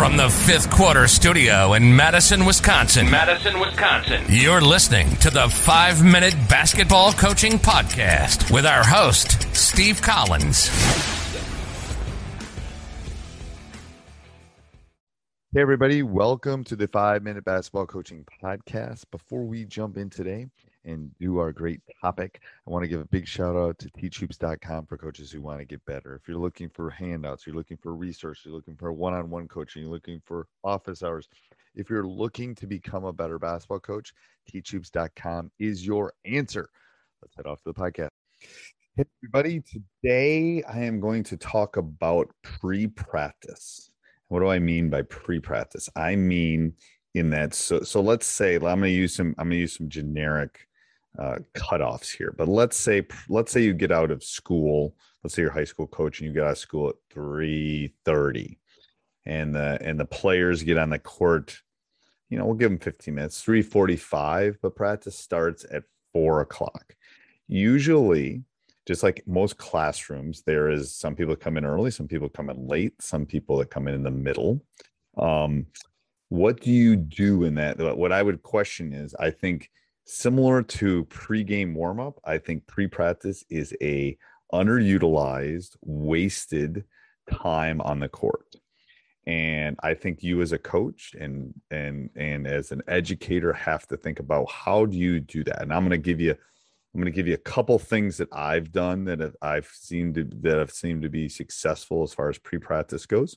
From the fifth quarter studio in Madison, Wisconsin. Madison, Wisconsin. You're listening to the five minute basketball coaching podcast with our host, Steve Collins. Hey, everybody, welcome to the five minute basketball coaching podcast. Before we jump in today, and do our great topic. I want to give a big shout out to teachhoops.com for coaches who want to get better. If you're looking for handouts, you're looking for research, you're looking for one on one coaching, you're looking for office hours. If you're looking to become a better basketball coach, teachhoops.com is your answer. Let's head off to the podcast. Hey, everybody. Today I am going to talk about pre practice. What do I mean by pre practice? I mean, in that so so let's say i'm going to use some i'm going to use some generic uh, cutoffs here. But let's say let's say you get out of school. Let's say you're high school coach and you get out of school at three thirty, and the and the players get on the court. You know, we'll give them 15 minutes, 345, but practice starts at four o'clock. Usually, just like most classrooms, there is some people come in early, some people come in late, some people that come in in the middle. Um, what do you do in that? What I would question is, I think similar to pre-game warm-up i think pre-practice is a underutilized wasted time on the court. And i think you as a coach and and and as an educator have to think about how do you do that? And i'm going to give you i'm going to give you a couple things that i've done that i've seen to that have seemed to be successful as far as pre-practice goes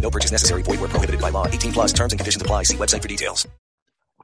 No purchase necessary. Void where prohibited by law. 18 plus terms and conditions apply. See website for details.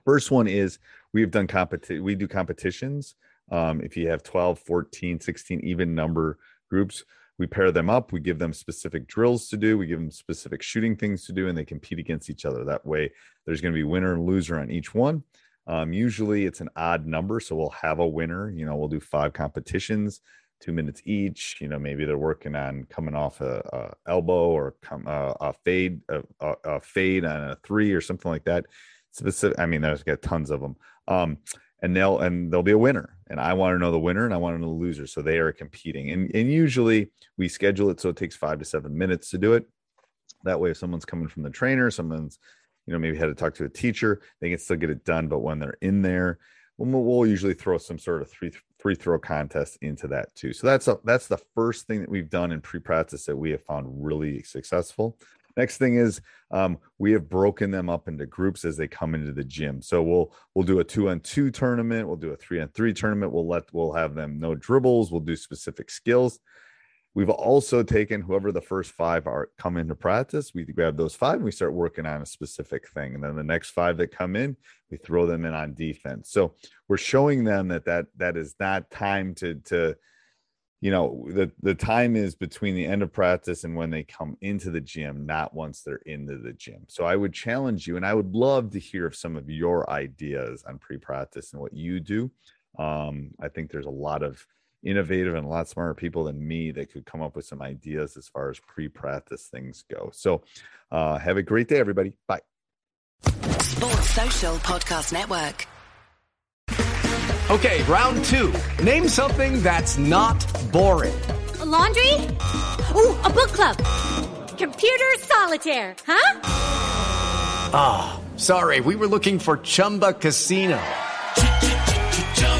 First one is we've done competition. We do competitions. Um, if you have 12, 14, 16, even number groups, we pair them up. We give them specific drills to do. We give them specific shooting things to do, and they compete against each other. That way, there's going to be winner and loser on each one. Um, usually, it's an odd number, so we'll have a winner. You know, we'll do five competitions two minutes each. You know, maybe they're working on coming off a, a elbow or come uh, a fade, a, a, a, fade on a three or something like that. Specific. I mean, there's got tons of them. Um, and they'll and there'll be a winner, and I want to know the winner, and I want to know the loser. So they are competing, and and usually we schedule it so it takes five to seven minutes to do it. That way, if someone's coming from the trainer, someone's you know maybe had to talk to a teacher, they can still get it done. But when they're in there, we'll, we'll usually throw some sort of three free throw contest into that too. So that's a, that's the first thing that we've done in pre-practice that we have found really successful. Next thing is um, we have broken them up into groups as they come into the gym. So we'll we'll do a two on two tournament, we'll do a three on three tournament. We'll let we'll have them no dribbles. We'll do specific skills. We've also taken whoever the first five are come into practice. We grab those five and we start working on a specific thing. And then the next five that come in, we throw them in on defense. So we're showing them that that that is not time to to you know the the time is between the end of practice and when they come into the gym not once they're into the gym so i would challenge you and i would love to hear some of your ideas on pre-practice and what you do um, i think there's a lot of innovative and a lot smarter people than me that could come up with some ideas as far as pre-practice things go so uh, have a great day everybody bye Sports Social Podcast Network. Okay, round two. Name something that's not boring. A laundry? Ooh, a book club. Computer solitaire, huh? Ah, oh, sorry, we were looking for Chumba Casino.